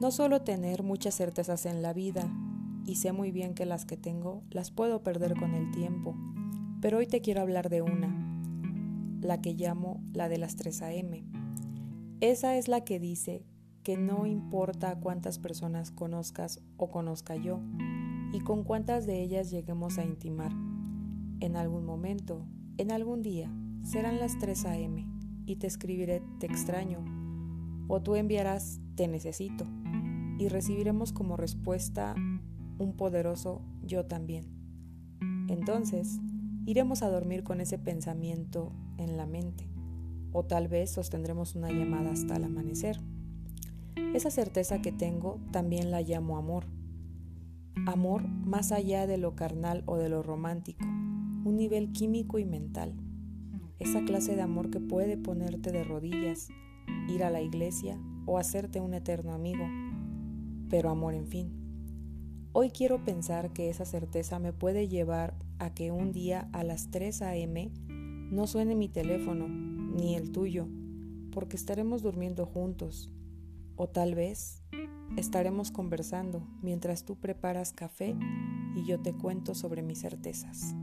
No suelo tener muchas certezas en la vida y sé muy bien que las que tengo las puedo perder con el tiempo, pero hoy te quiero hablar de una, la que llamo la de las 3 a.m. Esa es la que dice que no importa cuántas personas conozcas o conozca yo y con cuántas de ellas lleguemos a intimar. En algún momento, en algún día, serán las 3 a.m. y te escribiré te extraño o tú enviarás te necesito y recibiremos como respuesta un poderoso yo también. Entonces, iremos a dormir con ese pensamiento en la mente, o tal vez sostendremos una llamada hasta el amanecer. Esa certeza que tengo también la llamo amor. Amor más allá de lo carnal o de lo romántico, un nivel químico y mental. Esa clase de amor que puede ponerte de rodillas, ir a la iglesia o hacerte un eterno amigo pero amor en fin. Hoy quiero pensar que esa certeza me puede llevar a que un día a las 3 a.m. no suene mi teléfono, ni el tuyo, porque estaremos durmiendo juntos. O tal vez estaremos conversando mientras tú preparas café y yo te cuento sobre mis certezas.